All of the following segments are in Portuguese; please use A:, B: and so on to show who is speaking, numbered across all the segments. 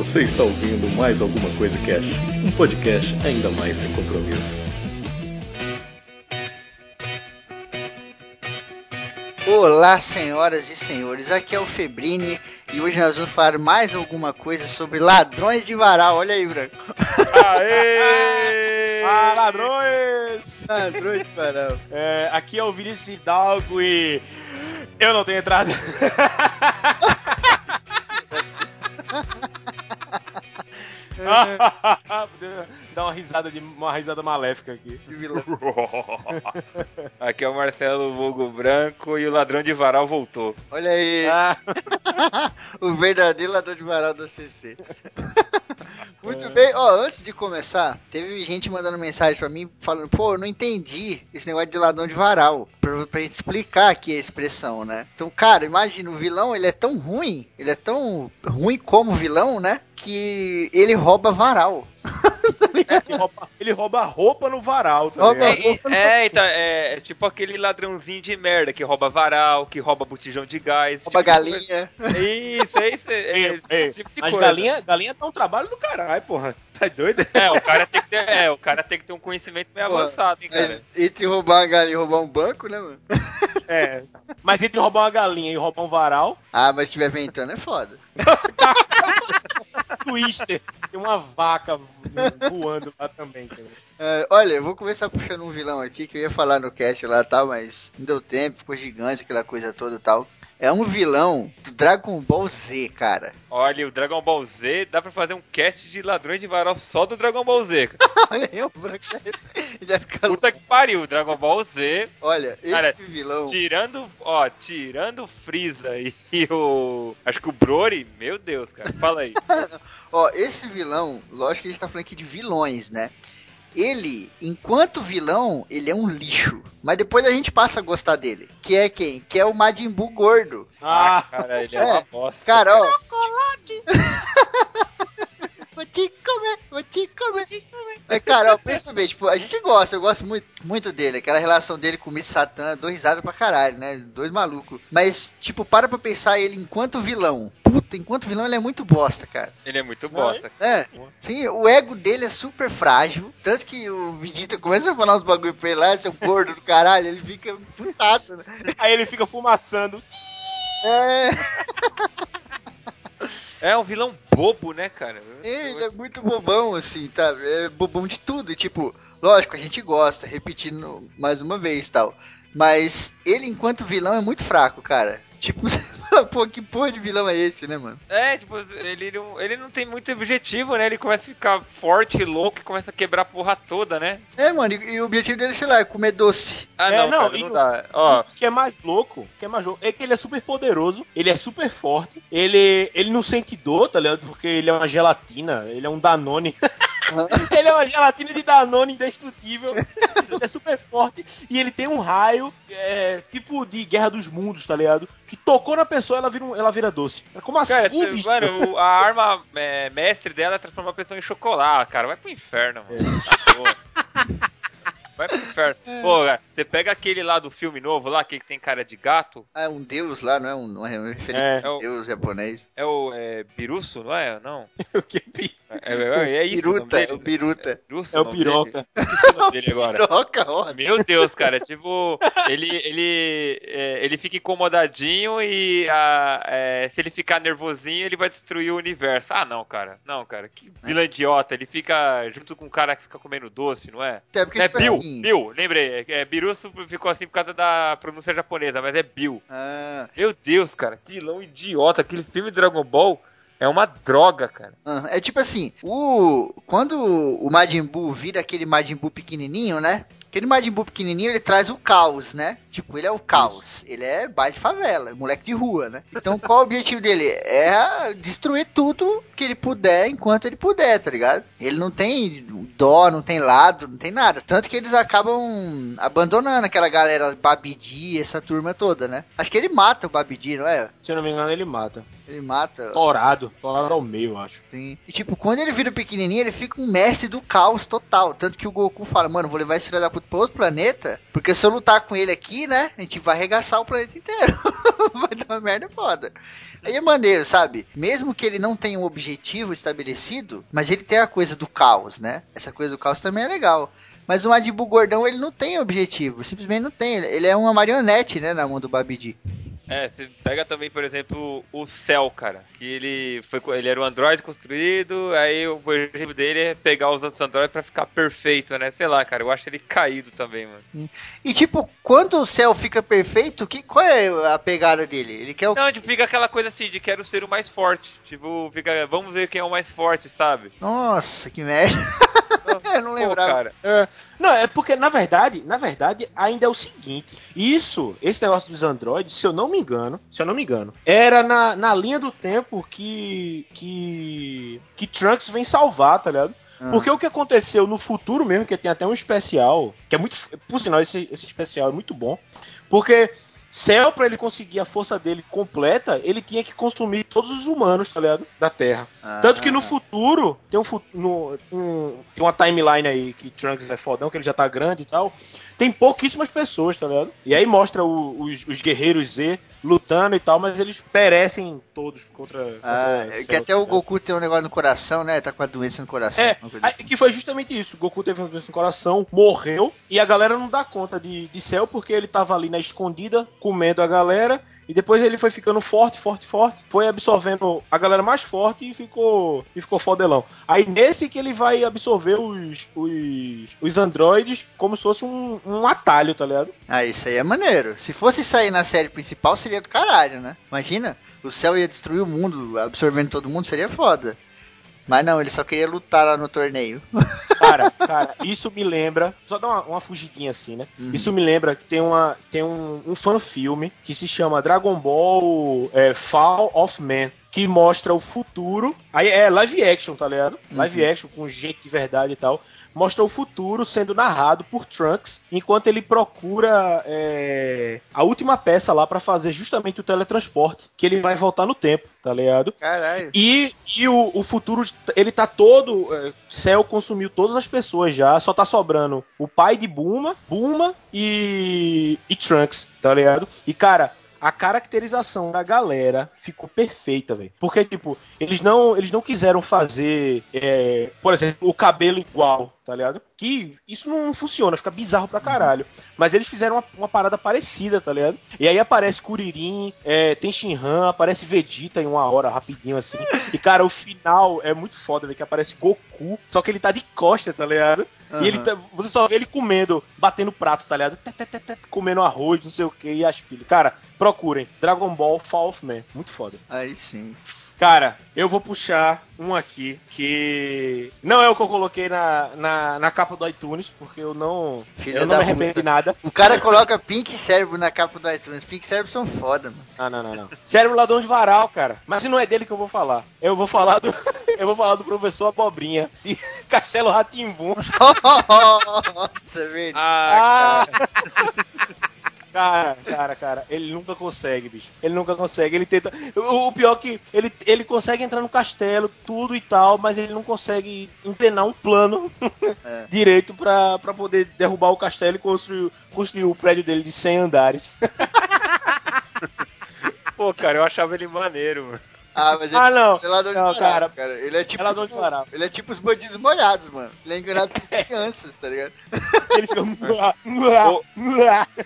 A: Você está ouvindo mais alguma coisa Cash, um podcast ainda mais sem compromisso.
B: Olá, senhoras e senhores, aqui é o Febrini e hoje nós vamos falar mais alguma coisa sobre ladrões de varal. Olha aí, Branco.
C: Aê! ah, ladrões!
B: Ladrões de varal.
C: É, aqui é o Vinícius Hidalgo e eu não tenho entrada. Dá uma risada de uma risada maléfica aqui.
D: aqui é o Marcelo Vulgo Branco e o ladrão de varal voltou.
B: Olha aí. Ah. o verdadeiro ladrão de varal do CC. Muito é. bem, ó, antes de começar, teve gente mandando mensagem pra mim falando, pô, eu não entendi esse negócio de ladrão de varal. Pra, pra gente explicar aqui a expressão, né? Então, cara, imagina, o vilão, ele é tão ruim, ele é tão ruim como vilão, né? Que ele rouba varal.
C: ele, rouba, ele rouba roupa no varal.
D: Tá rouba é, roupa é, então, é, é, tipo aquele ladrãozinho de merda que rouba varal, que rouba botijão de gás.
B: Rouba tipo galinha.
D: Isso, é isso. É, ei,
C: esse tipo de mas coisa. galinha, galinha tá um trabalho do caralho, porra. Tá doido?
D: É, o cara tem que ter, é, o cara tem que ter um conhecimento meio porra, avançado, hein, cara. Mas
B: entre roubar uma galinha e roubar um banco, né, mano?
C: É. Mas entre roubar uma galinha e roubar um varal.
B: Ah, mas se estiver ventando é foda.
C: Twister. Tem uma vaca voando lá também.
B: Uh, olha, eu vou começar puxando um vilão aqui que eu ia falar no cast lá tal, mas não deu tempo, ficou gigante aquela coisa toda e tal. É um vilão do Dragon Ball Z, cara.
D: Olha, o Dragon Ball Z dá pra fazer um cast de ladrões de varal só do Dragon Ball Z. Olha aí, o branco já fica Puta que pariu, Dragon Ball Z.
B: Olha, esse cara, vilão.
D: Tirando, ó, tirando o Freeza e o. Acho que o Broly, meu Deus, cara. Fala aí.
B: ó, esse vilão, lógico que a gente tá falando aqui de vilões, né? Ele, enquanto vilão, ele é um lixo. Mas depois a gente passa a gostar dele. Que é quem? Que é o Majin Buu gordo.
D: Ah, cara, ele é, é uma bosta.
B: Cara, ó. Chocolate! vou te comer, vou te comer, te comer. Mas, cara, pensa bem, tipo, a gente gosta, eu gosto muito, muito dele. Aquela relação dele com o Miss Satan, dois risadas pra caralho, né? Dois malucos. Mas, tipo, para pra pensar ele enquanto vilão. Enquanto vilão ele é muito bosta, cara.
D: Ele é muito bosta.
B: É. Sim, o ego dele é super frágil. Tanto que o Vegeta começa a falar uns bagulho pra ele lá, seu gordo do caralho, ele fica putado, né?
C: Aí ele fica fumaçando.
B: É.
D: É um vilão bobo, né, cara?
B: Ele é muito bobão, assim, tá? É bobão de tudo. E, tipo, lógico, a gente gosta, repetindo mais uma vez tal. Mas ele, enquanto vilão, é muito fraco, cara. Tipo, pô, que porra de vilão é esse, né, mano?
D: É, tipo, ele não, ele não tem muito objetivo, né? Ele começa a ficar forte e louco e começa a quebrar a porra toda, né?
B: É, mano, e, e o objetivo dele, sei lá, é comer doce.
C: Ah, é, não, não, cara, não dá. Ó. O que é mais louco, que é mais louco, é que ele é super poderoso, ele é super forte, ele, ele não sente dor, tá ligado? Porque ele é uma gelatina, ele é um Danone. ele é uma gelatina de Danone indestrutível. ele é super forte e ele tem um raio, é, tipo de Guerra dos Mundos, tá ligado? Que tocou na pessoa, ela vira, um, ela vira doce. Como cara, assim, bicho?
D: Mano, a arma é, mestre dela é transformar a pessoa em chocolate, cara. Vai pro inferno, mano. É. Tá Vai pro inferno. É. Pô, você pega aquele lá do filme novo lá, que tem cara de gato.
B: Ah, é um deus lá, não é um, é uma referência é. a um deus japonês.
D: É o é, Biruço, não é? Não.
C: o que
D: é, é, é isso.
B: Biruta, é o Biruta.
C: É, é o Piroca.
B: O dele agora. Piroca, ó.
D: Meu Deus, cara. Tipo, ele, ele, é, ele fica incomodadinho e a, é, se ele ficar nervosinho, ele vai destruir o universo. Ah, não, cara. Não, cara. Que vila idiota. Ele fica junto com um cara que fica comendo doce, não é?
B: É, porque,
D: é Bill. Bill, lembrei. É, Biruço ficou assim por causa da pronúncia japonesa, mas é Bill.
B: Ah.
D: Meu Deus, cara. Que vilão idiota. Aquele filme Dragon Ball é uma droga, cara.
B: É tipo assim, o quando o Majin Buu vira aquele Majin Buu pequenininho, né? Aquele Majin Buu pequenininho, ele traz o caos, né? Tipo, ele é o caos. Ele é baile de favela, moleque de rua, né? Então, qual o objetivo dele? É destruir tudo que ele puder enquanto ele puder, tá ligado? Ele não tem dó, não tem lado, não tem nada. Tanto que eles acabam abandonando aquela galera Babidi, essa turma toda, né? Acho que ele mata o Babidi, não é?
C: Se eu não me engano, ele mata.
B: Ele mata.
C: Torado. Tornado ao meio, eu acho.
B: Sim. E tipo, quando ele vira pequenininho, ele fica um mestre do caos total. Tanto que o Goku fala, mano, vou levar esse filho da puta pra outro planeta, porque se eu lutar com ele aqui, né, a gente vai arregaçar o planeta inteiro. vai dar uma merda foda. Aí é maneiro, sabe? Mesmo que ele não tenha um objetivo estabelecido, mas ele tem a coisa do caos, né? Essa coisa do caos também é legal. Mas o Madibu Gordão, ele não tem objetivo, simplesmente não tem. Ele é uma marionete, né, na mão do Babidi.
D: É, você pega também, por exemplo, o Cell, cara. Que ele foi ele era um androide construído, aí o objetivo dele é pegar os outros androides pra ficar perfeito, né? Sei lá, cara, eu acho ele caído também, mano.
B: E tipo, quando o Cell fica perfeito, que, qual é a pegada dele? Ele quer o.
D: Não, tipo, fica aquela coisa assim, de quero ser o mais forte. Tipo, fica, vamos ver quem é o mais forte, sabe?
B: Nossa, que merda.
C: eu não lembrava. Pô, cara. É, não, é porque, na verdade, na verdade, ainda é o seguinte. Isso, esse negócio dos androides, se eu não me engano, se eu não me engano, era na, na linha do tempo que. que. que Trunks vem salvar, tá ligado? Ah. Porque o que aconteceu no futuro mesmo, que tem até um especial, que é muito. Por sinal, esse, esse especial é muito bom. Porque Cell, pra ele conseguir a força dele completa, ele tinha que consumir todos os humanos, tá ligado? Da Terra. Ah, Tanto que no futuro, tem um, no, um, tem uma timeline aí que Trunks é fodão, que ele já tá grande e tal. Tem pouquíssimas pessoas, tá ligado? E aí mostra o, os, os guerreiros Z lutando e tal, mas eles perecem todos contra. contra
B: ah, que até o Goku tem um negócio no coração, né? Tá com a doença no coração.
C: É, assim. que foi justamente isso. O Goku teve uma doença no coração, morreu, e a galera não dá conta de, de Cell porque ele tava ali na escondida, comendo a galera, e depois ele foi ficando forte, forte, forte, foi absorvendo a galera mais forte e ficou e ficou fodelão. Aí nesse que ele vai absorver os, os, os androides como se fosse um, um atalho, tá ligado?
B: Ah, isso aí é maneiro. Se fosse sair na série principal, seria do caralho, né? Imagina, o céu ia destruir o mundo, absorvendo todo mundo, seria foda. Mas não, ele só queria lutar lá no torneio.
C: Cara, cara, isso me lembra. Só dá uma, uma fugidinha assim, né? Uhum. Isso me lembra que tem, uma, tem um, um fan-filme que se chama Dragon Ball é, Fall of Man que mostra o futuro. Aí é live action, tá ligado? Live uhum. action com gente de verdade e tal mostra o futuro sendo narrado por Trunks, enquanto ele procura é, a última peça lá para fazer justamente o teletransporte, que ele vai voltar no tempo, tá ligado?
B: Caralho.
C: E, e o, o futuro, ele tá todo. É, Cell consumiu todas as pessoas já, só tá sobrando o pai de Buma, Buma e, e Trunks, tá ligado? E cara, a caracterização da galera ficou perfeita, velho. Porque, tipo, eles não, eles não quiseram fazer, é, por exemplo, o cabelo igual, tá ligado? Que isso não funciona, fica bizarro pra caralho. Mas eles fizeram uma, uma parada parecida, tá ligado? E aí aparece Kuririn, é, tem Shinhan, aparece Vegeta em uma hora, rapidinho assim. E, cara, o final é muito foda, velho, que aparece Goku, só que ele tá de costa, tá ligado? Uhum. E ele tá, você só vê ele comendo, batendo prato, tá ligado? comendo arroz, não sei o que, e as pilhas. Cara, procurem. Dragon Ball Fall of Man. Muito foda.
B: Aí sim.
C: Cara, eu vou puxar um aqui que não é o que eu coloquei na, na, na capa do iTunes, porque eu não, eu não me arrependo de nada.
B: O cara coloca Pink Cérebro na capa do iTunes. Pink Cérebro são foda, mano.
C: Ah, não, não, não. Cérebro ladrão de varal, cara. Mas não é dele que eu vou falar. Eu vou falar do eu vou falar do professor Abobrinha de Castelo Ratimbum.
B: Nossa, é verdade. Ah,
C: ah. Cara, cara, cara, ele nunca consegue, bicho. Ele nunca consegue. Ele tenta. O, o pior é que ele, ele consegue entrar no castelo, tudo e tal, mas ele não consegue treinar um plano é. direito pra, pra poder derrubar o castelo e construir, construir o prédio dele de 100 andares.
D: Pô, cara, eu achava ele maneiro, mano.
B: Ah, mas ele
C: ah, não.
B: é ladrão
C: não,
B: de cara. cara. Ele é tipo.
C: Zelador de varal.
B: Ele é tipo os bandidos molhados, mano. Ele é enganado por crianças, tá ligado?
C: Ele fica.
D: ou,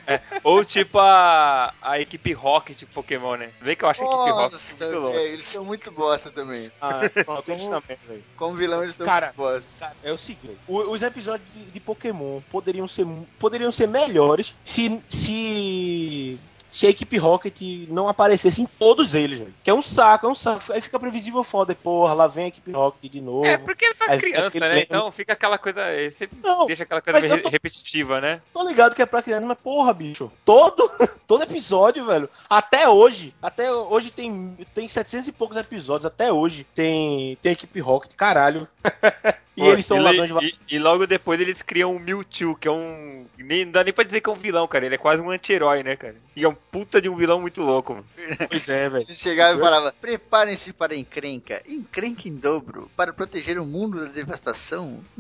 D: é, ou tipo a, a equipe Rocket de Pokémon, né? Vê que eu acho a equipe Rocket muito louca.
B: É, eles são muito bosta também.
C: Ah, pronto, eles também, velho.
B: Como vilão, eles são
C: cara,
B: muito bosta.
C: Cara, é o seguinte: os episódios de, de Pokémon poderiam ser, poderiam ser melhores se. se se a equipe Rocket não aparecesse em todos eles, velho. Que é um saco, é um saco. Aí fica previsível foda, porra, lá vem a equipe Rocket de novo.
D: É, porque ele faz criança, né? Então fica aquela coisa. Sempre não, deixa aquela coisa meio tô, repetitiva, né?
C: Tô ligado que é pra criança, mas porra, bicho. Todo, todo episódio, velho. Até hoje. Até hoje tem, tem 700 e poucos episódios. Até hoje tem, tem equipe Rocket. Caralho. E Pô, eles são ladrões
D: de e, e logo depois eles criam o Mewtwo, que é um. Nem, não dá nem pra dizer que é um vilão, cara. Ele é quase um anti-herói, né, cara? E é um puta de um vilão muito louco, mano.
B: Pois é, velho. Ele chegava e falava: preparem-se para a encrenca. Encrenca em dobro. Para proteger o mundo da devastação.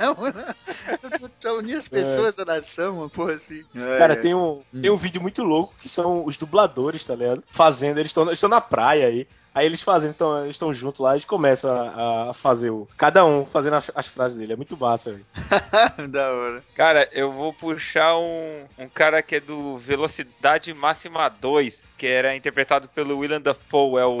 B: não, unir as pessoas é. da nação, uma porra assim.
C: Cara, é. tem um, tem um vídeo muito louco que são os dubladores, tá ligado? Fazendo, eles estão na praia aí. Aí eles fazem, então, eles estão juntos lá, eles começam a, a, fazer o. Cada um fazendo as, as frases dele. É muito massa, velho.
B: da hora.
D: Cara, eu vou puxar um, um cara que é do Velocidade Máxima 2, que era interpretado pelo William Dafoe. É o.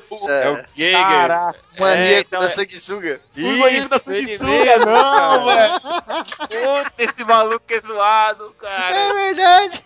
B: Puta.
D: É o Geiger. Caraca.
B: Maníaco é, então, da é- sanguessuga.
C: O maníaco da sanguessuga, não, velho.
D: Puta, esse maluco é zoado, cara.
B: É verdade.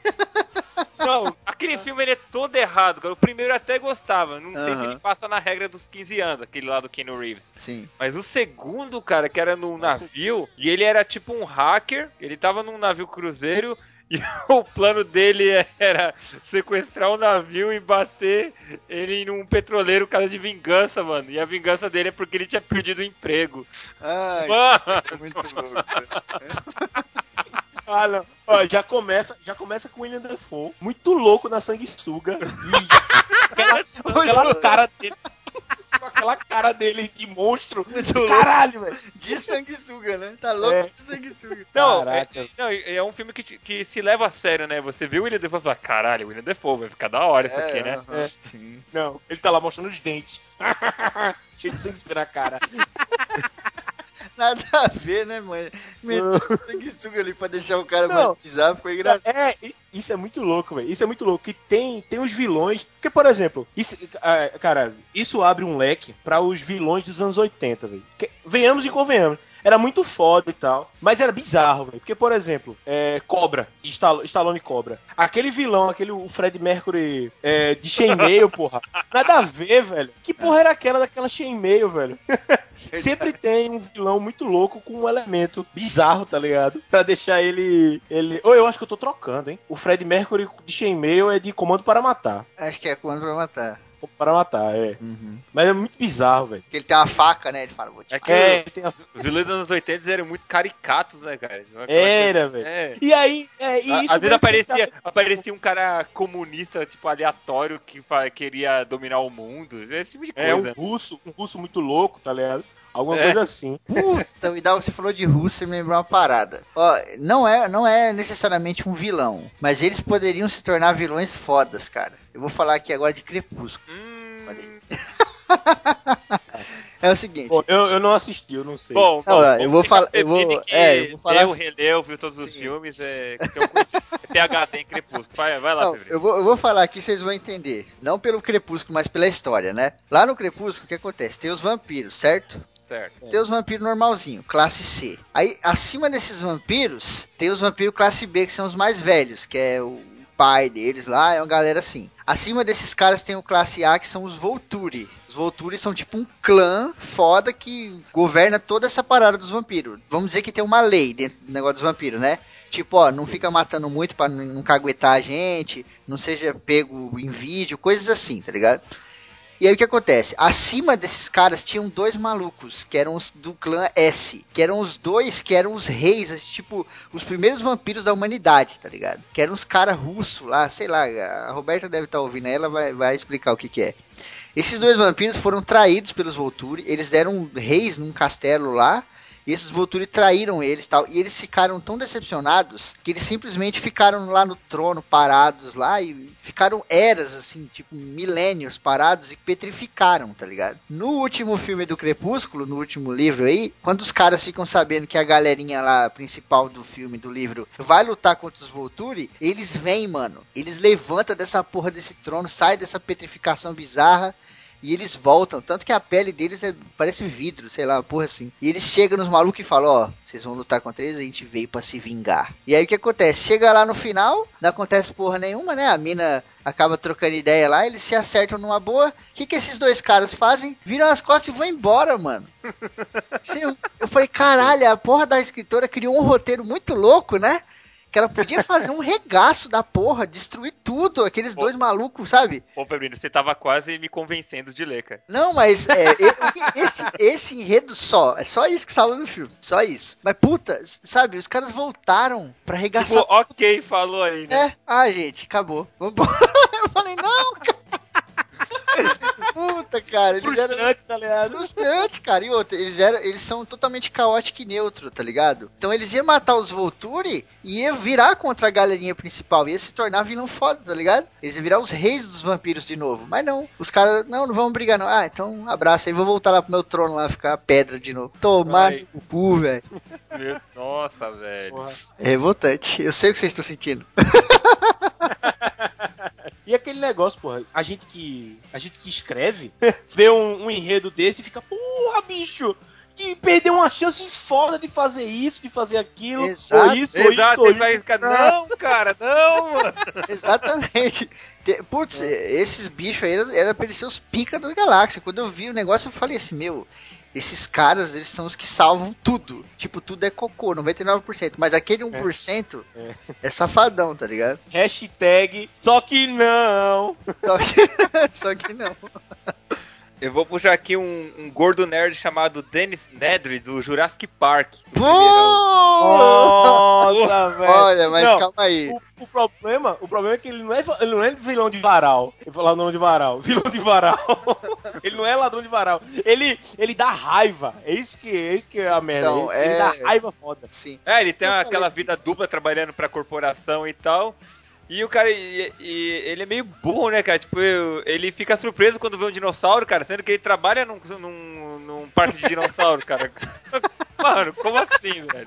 D: Não, aquele filme ele é todo errado, cara. O primeiro eu até gostava. Não sei se ele passa na regra dos 15 anos, aquele lá do Keanu Reeves.
B: Sim.
D: Mas o segundo, cara, que era num navio, e ele era tipo um hacker, ele tava num navio cruzeiro. E o plano dele era sequestrar o um navio e bater ele num petroleiro caso de vingança, mano. E a vingança dele é porque ele tinha perdido o emprego.
B: Ai, mano. muito louco.
C: Ah, não. Ó, já começa, já começa com o William Dafoe, muito louco na sanguessuga. aquela, aquela cara dele. Com aquela cara dele de monstro. Muito Caralho, velho.
B: De sanguessuga, né? Tá louco é. de sanguessuga.
D: Não, é, não, é um filme que, que se leva a sério, né? Você vê o William Defoe e fala, caralho, o William Defoe, vai ficar da hora é, isso aqui, né?
C: É. Sim. Não, ele tá lá mostrando os dentes. Cheio de sangue na cara.
B: Nada a ver, né, mãe? Meteu sanguessuga ali pra deixar o cara não, mais bizarro, ficou engraçado.
C: É, isso, isso é muito louco, velho. Isso é muito louco. Que tem, tem os vilões. Porque, por exemplo, isso, cara, isso abre um leque para os vilões dos anos 80, velho. Venhamos e convenhamos era muito foda e tal. Mas era bizarro, velho. Porque, por exemplo, é, Cobra, Stall Stallone Cobra. Aquele vilão, aquele o Fred Mercury é, de chainmail, porra. Nada a ver, velho. Que porra era aquela daquela chainmail, velho? Sempre tem um vilão muito louco com um elemento bizarro, tá ligado? Pra deixar ele. ele... Ou oh, eu acho que eu tô trocando, hein? O Fred Mercury de chainmail é de comando para matar.
B: Acho que é comando para matar
C: para matar, é. Uhum. Mas é muito bizarro, velho.
B: Porque ele tem uma faca, né? Ele fala, vou te
D: é que é, as... Os vilões dos anos 80 eram muito caricatos, né, cara?
C: Era, velho. É. E aí, é, e
D: Às vezes aparecia, aparecia um cara comunista, tipo, aleatório, que queria dominar o mundo. Esse tipo de coisa.
C: É, um russo, um russo muito louco, tá ligado? Alguma é. coisa assim.
B: Puta, me dá, você falou de Rússia e me lembrou uma parada. Ó, não é, não é necessariamente um vilão, mas eles poderiam se tornar vilões fodas, cara. Eu vou falar aqui agora de Crepúsculo. Hum... é o seguinte.
C: Bom, eu, eu não assisti, eu não sei.
D: Bom,
B: bom eu vou falar. Eu vou, é, eu vou falar.
D: Eu releu, viu todos os Sim. filmes, é, é PHD em Crepúsculo. Vai, vai lá,
B: não, eu vou, eu vou falar aqui, vocês vão entender. Não pelo Crepúsculo, mas pela história, né? Lá no Crepúsculo, o que acontece? Tem os vampiros, certo?
D: Certo.
B: Tem os vampiros normalzinho, classe C. Aí, acima desses vampiros, tem os vampiros classe B, que são os mais velhos, que é o pai deles lá, é uma galera assim. Acima desses caras tem o classe A, que são os Volturi. Os Volturi são tipo um clã foda que governa toda essa parada dos vampiros. Vamos dizer que tem uma lei dentro do negócio dos vampiros, né? Tipo, ó, não fica matando muito para não caguetar a gente, não seja pego em vídeo, coisas assim, tá ligado? E aí o que acontece? Acima desses caras tinham dois malucos, que eram os do clã S, que eram os dois que eram os reis, tipo, os primeiros vampiros da humanidade, tá ligado? Que eram os caras russos lá, sei lá, a Roberta deve estar tá ouvindo, ela vai, vai explicar o que que é. Esses dois vampiros foram traídos pelos Volturi, eles eram reis num castelo lá, e esses Volturi traíram eles tal. E eles ficaram tão decepcionados que eles simplesmente ficaram lá no trono parados lá e ficaram eras, assim, tipo milênios parados e petrificaram, tá ligado? No último filme do Crepúsculo, no último livro aí, quando os caras ficam sabendo que a galerinha lá principal do filme, do livro, vai lutar contra os Volturi, eles vêm, mano. Eles levantam dessa porra desse trono, saem dessa petrificação bizarra e eles voltam, tanto que a pele deles é, parece vidro, sei lá, porra assim. E eles chegam nos malucos e falam, ó, oh, vocês vão lutar contra eles, a gente veio para se vingar. E aí o que acontece? Chega lá no final, não acontece porra nenhuma, né? A mina acaba trocando ideia lá, eles se acertam numa boa. O que, que esses dois caras fazem? Viram as costas e vão embora, mano. Sim, eu falei, caralho, a porra da escritora criou um roteiro muito louco, né? Que ela podia fazer um regaço da porra, destruir tudo, aqueles
D: Pô.
B: dois malucos, sabe?
D: Ô, Pebrino, você tava quase me convencendo de ler, cara.
B: Não, mas é, esse, esse enredo só, é só isso que salva no filme, só isso. Mas puta, sabe, os caras voltaram pra arregaçar.
D: Tipo, ok, falou aí, né?
B: É, ah, gente, acabou. Vambora. Eu falei, não, cara. Puta, cara, eles eram
C: Frustrante, tá ligado?
B: frustrante, cara. E outra, eles, eram, eles são totalmente caótico e neutro, tá ligado? Então eles iam matar os Volturi e ia virar contra a galerinha principal, ia se tornar vilão foda, tá ligado? Eles iam virar os reis dos vampiros de novo. Mas não, os caras, não, não vamos brigar não. Ah, então abraço aí, vou voltar lá pro meu trono lá, ficar pedra de novo. Tomar
D: Ai.
B: no cu, velho.
D: Nossa, velho.
B: É revoltante. Eu sei o que vocês estão sentindo.
C: E aquele negócio, porra, a gente que. A gente que escreve, vê um, um enredo desse e fica, porra, bicho! Que perdeu uma chance foda de fazer isso, de fazer aquilo,
B: Exato.
C: ou isso, ou
D: Exato,
C: isso, ou
D: ele vai
C: isso.
D: não, cara, não, mano.
B: Exatamente. Te- Putz, esses bichos aí era- era pra eles ser os pica das galáxias. Quando eu vi o negócio, eu falei assim, meu, esses caras, eles são os que salvam tudo. Tipo, tudo é cocô, 99%. Mas aquele 1% é,
C: É.
B: safadão, tá ligado?
C: Hashtag, só que não.
B: Só que, só que não.
D: Eu vou puxar aqui um, um gordo nerd chamado Dennis Nedry, do Jurassic Park. do
B: Pô!
C: Nossa, velho.
B: Olha, mas
C: Não,
B: calma aí.
C: O, o problema, o problema é que ele não é, ele não é vilão de varal. Eu vou falar o nome de varal. Vilão de varal. ele não é ladrão de varal. Ele, ele dá raiva. É isso que é, isso que é a merda.
B: Então,
C: ele, ele
B: é-
C: dá raiva foda.
B: Sim.
D: É, ele tem
B: Eu
D: aquela vida dupla trabalhando pra corporação e tal. E o cara, e, e ele é meio burro, né, cara? Tipo, ele fica surpreso quando vê um dinossauro, cara, sendo que ele trabalha num, num, num parque de dinossauros, cara. Mano, como assim, velho?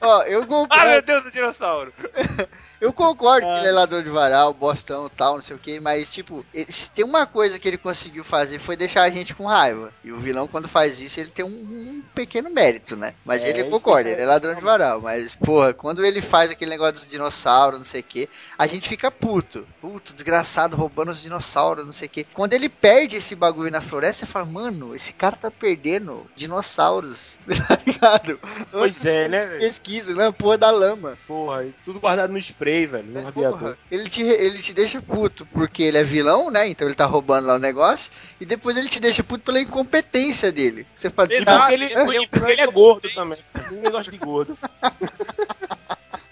B: Ó, eu
D: Ah,
B: concordo,
D: meu Deus, o dinossauro!
B: eu concordo que
C: Ah.
B: ele é ladrão de varal, bostão tal, não sei o que, mas tipo, ele- se tem uma coisa que ele conseguiu fazer foi deixar a gente com raiva. E o vilão, quando faz isso, ele tem um, um pequeno mérito, né? Mas
C: É,
B: ele concorda,
C: que é-
B: ele é ladrão de varal. Mas, porra, quando ele faz aquele negócio dos dinossauros, não sei o que, a gente fica puto. Puto, desgraçado, roubando os dinossauros, não sei o que. Quando ele perde esse bagulho na floresta, você fala, mano, esse cara tá perdendo dinossauros, tá ligado?
C: Pois é, né, velho?
B: Pesquisa, né? Porra da lama.
C: Porra, e tudo guardado no spray, velho. No
B: É,
C: radiador.
B: porra, ele, te, ele te deixa puto porque ele é vilão, né? Então ele tá roubando lá o negócio. E depois ele te deixa puto pela incompetência dele. Você fala,
D: Ele
B: "Ah,
C: Porque ele,
D: ele é vilão
C: ele é gordo também. Ninguém gosta de gordo.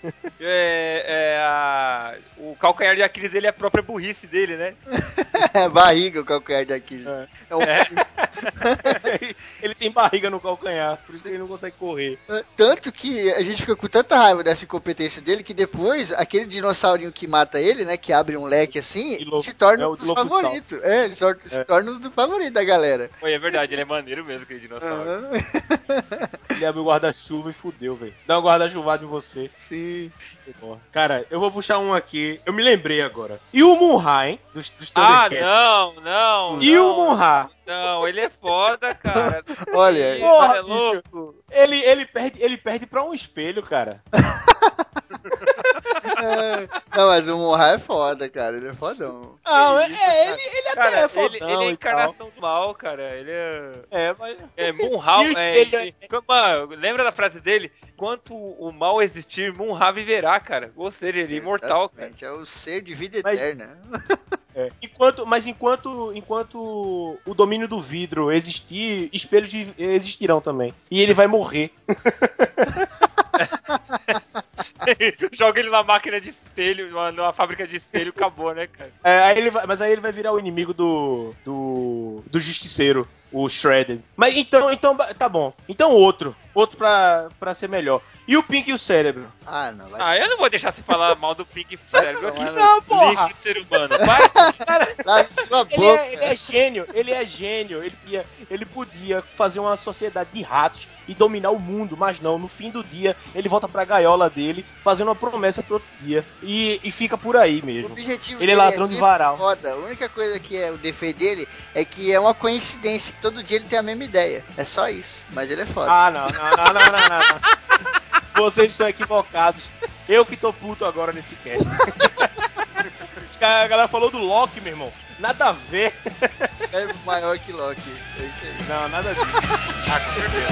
D: É, é, a- o calcanhar de Aquiles dele é a própria burrice dele, né?
B: é barriga o calcanhar de Aquiles.
C: É.
B: É um-
C: ele tem barriga no calcanhar, por isso que ele não consegue correr.
B: Tanto que a gente fica com tanta raiva dessa incompetência dele que depois aquele dinossaurinho que mata ele, né? Que abre um leque assim, se torna
C: é
B: um dos favoritos. É, ele sor- se
C: É.
B: torna um dos favoritos da galera.
D: Foi, é verdade, ele é maneiro mesmo, aquele dinossauro.
B: Aham.
C: Ele abre o guarda-chuva e fudeu, velho. Dá um guarda-chuvado em você.
B: Sim.
C: Cara, eu vou puxar um aqui. Eu me lembrei agora. E o Munha, hein? Dos, dos
D: Ah, não, não.
C: E
D: não,
C: o Munha?
D: Não, ele é foda, cara.
B: Olha,
D: Ih,
C: Porra,
D: é
C: bicho.
D: louco.
C: Ele, ele, perde, ele perde pra um espelho, cara.
B: É, Não, mas o Monra é foda, cara. Ele é fodão.
C: Ah, é, é, ele, ele até
D: Cara,
C: é
D: ele,
C: fodão
D: ele é a
C: e tal.
D: encarnação do mal, cara. Ele é.
C: É, mas...
D: É,
C: o
D: é,
C: espelho
D: é, mano, lembra da frase dele? Enquanto o mal existir, Munha viverá, cara. Ou seja, ele é imortal, cara.
B: É o ser de vida
C: Mas-
B: eterna.
C: É. Enquanto, mas enquanto, enquanto o domínio do vidro existir, espelhos existirão também. E ele vai morrer.
D: Joga ele na máquina de espelho, numa, numa fábrica de espelho, acabou, né, cara?
C: É, aí ele vai- mas aí ele vai virar o inimigo do. do. do justiceiro, o Shredded. Mas então, então tá bom. Então outro. Outro pra, pra ser melhor. E o Pink e o cérebro?
B: Ah, não, vai.
D: Ah, eu não vou deixar você falar mal do Pink
B: Vai
D: Cérebro aqui.
B: no-
C: Não, porra!
D: Lixo de ser humano. Vai,
C: Cara, ele
B: boca.
C: é, ele é gênio, ele é gênio. Ele, ia, ele podia fazer uma sociedade de ratos e dominar o mundo, mas não. No fim do dia, ele volta pra gaiola dele, fazendo uma promessa pro outro dia. E, e fica por aí
B: O
C: mesmo.
B: objetivo
C: Ele é
B: dele
C: ladrão de
B: sempre
C: varal.
B: Foda. A única coisa que é o defeito dele é que é uma coincidência que todo dia ele tem a mesma ideia. É só isso. Mas ele é foda.
C: Ah, não, não, não, não, não, não. não. Vocês estão equivocados. Eu que tô puto agora nesse cast. A galera falou do Loki, meu irmão. Nada a ver.
B: Cérebro maior que Loki. É isso aí.
C: Não, nada disso.
D: Ah, com certeza.